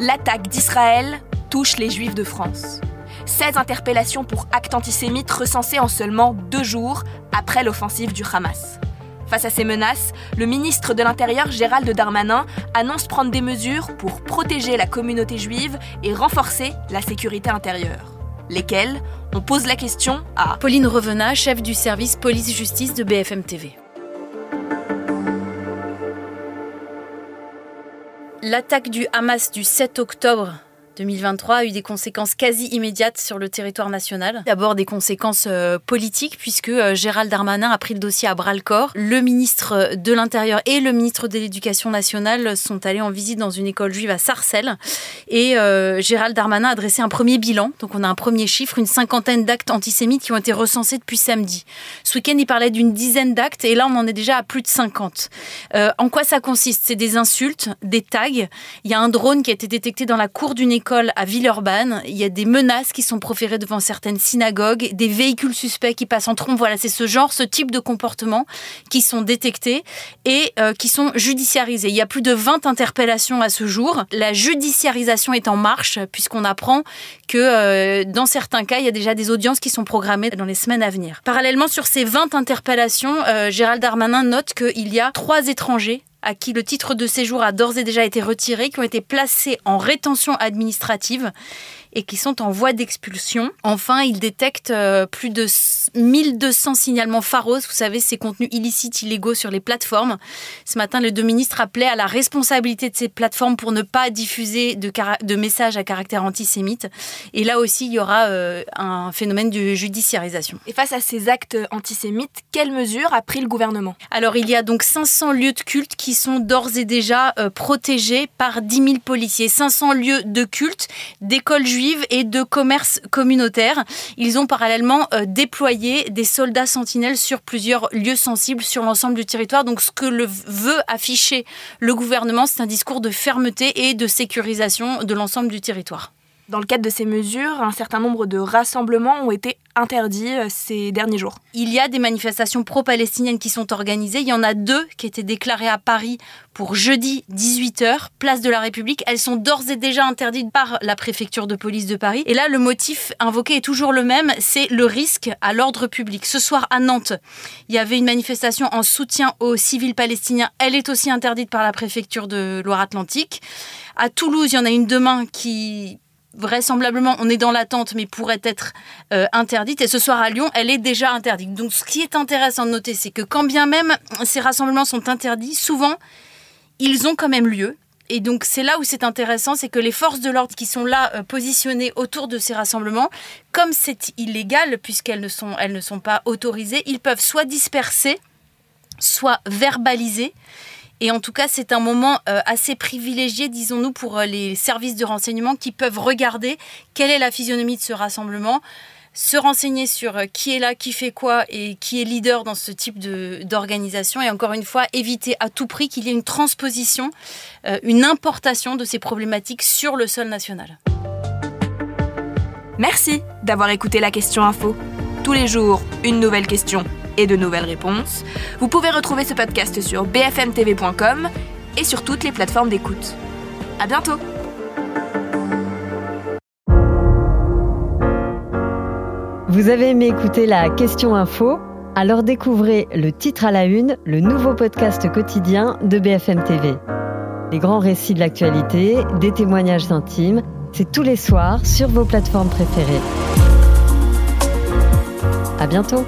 L'attaque d'Israël touche les Juifs de France. 16 interpellations pour actes antisémites recensées en seulement deux jours après l'offensive du Hamas. Face à ces menaces, le ministre de l'Intérieur Gérald Darmanin annonce prendre des mesures pour protéger la communauté juive et renforcer la sécurité intérieure. Lesquelles? On pose la question à Pauline Revenat, chef du service police-justice de BFM TV. L'attaque du Hamas du 7 octobre 2023 a eu des conséquences quasi immédiates sur le territoire national. D'abord des conséquences euh, politiques puisque euh, Gérald Darmanin a pris le dossier à bras le corps. Le ministre de l'Intérieur et le ministre de l'Éducation nationale sont allés en visite dans une école juive à Sarcelles et euh, Gérald Darmanin a dressé un premier bilan. Donc on a un premier chiffre, une cinquantaine d'actes antisémites qui ont été recensés depuis samedi. Ce week-end, il parlait d'une dizaine d'actes et là on en est déjà à plus de 50. en quoi ça consiste? C'est des insultes, des tags. Il y a un drone qui a été détecté dans la cour d'une école à Villeurbanne. Il y a des menaces qui sont proférées devant certaines synagogues, des véhicules suspects qui passent en trompe. Voilà, c'est ce genre, ce type de comportement qui sont détectés et euh, qui sont judiciarisés. Il y a plus de 20 interpellations à ce jour. La judiciarisation est en marche puisqu'on apprend que euh, dans certains cas, il y a déjà des audiences qui sont programmées dans les semaines à venir. Parallèlement, sur ces 20 interpellations, euh, Gérald Darmanin note qu'il y a trois étrangers à qui le titre de séjour a d'ores et déjà été retiré, qui ont été placés en rétention administrative et qui sont en voie d'expulsion. Enfin, ils détectent euh, plus de 1200 signalements pharos, vous savez, ces contenus illicites, illégaux sur les plateformes. Ce matin, les deux ministres appelaient à la responsabilité de ces plateformes pour ne pas diffuser de, de messages à caractère antisémite. Et là aussi, il y aura euh, un phénomène de judiciarisation. Et face à ces actes antisémites, quelles mesures a pris le gouvernement? Alors, il y a donc 500 lieux de culte qui sont d'ores et déjà euh, protégés par 10 000 policiers. 500 lieux de culte, d'écoles juives et de commerce communautaire. Ils ont parallèlement euh, déployé des soldats sentinelles sur plusieurs lieux sensibles sur l'ensemble du territoire. Donc ce que le veut afficher le gouvernement, c'est un discours de fermeté et de sécurisation de l'ensemble du territoire. Dans le cadre de ces mesures, un certain nombre de rassemblements ont été interdits euh, ces derniers jours. Il y a des manifestations pro-palestiniennes qui sont organisées. Il y en a deux qui étaient déclarées à Paris pour jeudi 18h, place de la République. Elles sont d'ores et déjà interdites par la préfecture de police de Paris. Et là, le motif invoqué est toujours le même, c'est le risque à l'ordre public. Ce soir à Nantes, il y avait une manifestation en soutien aux civils palestiniens. Elle est aussi interdite par la préfecture de Loire-Atlantique. À Toulouse, il y en a une demain qui vraisemblablement, on est dans l'attente, mais pourrait être euh, interdite. Et ce soir à Lyon, elle est déjà interdite. Donc ce qui est intéressant de noter, c'est que quand bien même ces rassemblements sont interdits, souvent, ils ont quand même lieu. Et donc c'est là où c'est intéressant, c'est que les forces de l'ordre qui sont là euh, positionnées autour de ces rassemblements, comme c'est illégal puisqu'elles ne sont, elles ne sont pas autorisées, ils peuvent soit disperser, soit verbaliser. Et en tout cas, c'est un moment euh, assez privilégié, disons-nous, pour euh, les services de renseignement qui peuvent regarder quelle est la physionomie de ce rassemblement, se renseigner sur euh, qui est là, qui fait quoi et qui est leader dans ce type d'organisation. Et encore une fois, éviter à tout prix qu'il y ait une transposition, une importation de ces problématiques sur le sol national. Merci d'avoir écouté la question info. Tous les jours, une nouvelle question et de nouvelles réponses. Vous pouvez retrouver ce podcast sur bfmtv.com et sur toutes les plateformes d'écoute. À bientôt! Vous avez aimé écouter la question info? Alors découvrez le titre à la une, le nouveau podcast quotidien de BFM TV. Les grands récits de l'actualité, des témoignages intimes, c'est tous les soirs sur vos plateformes préférées. À bientôt!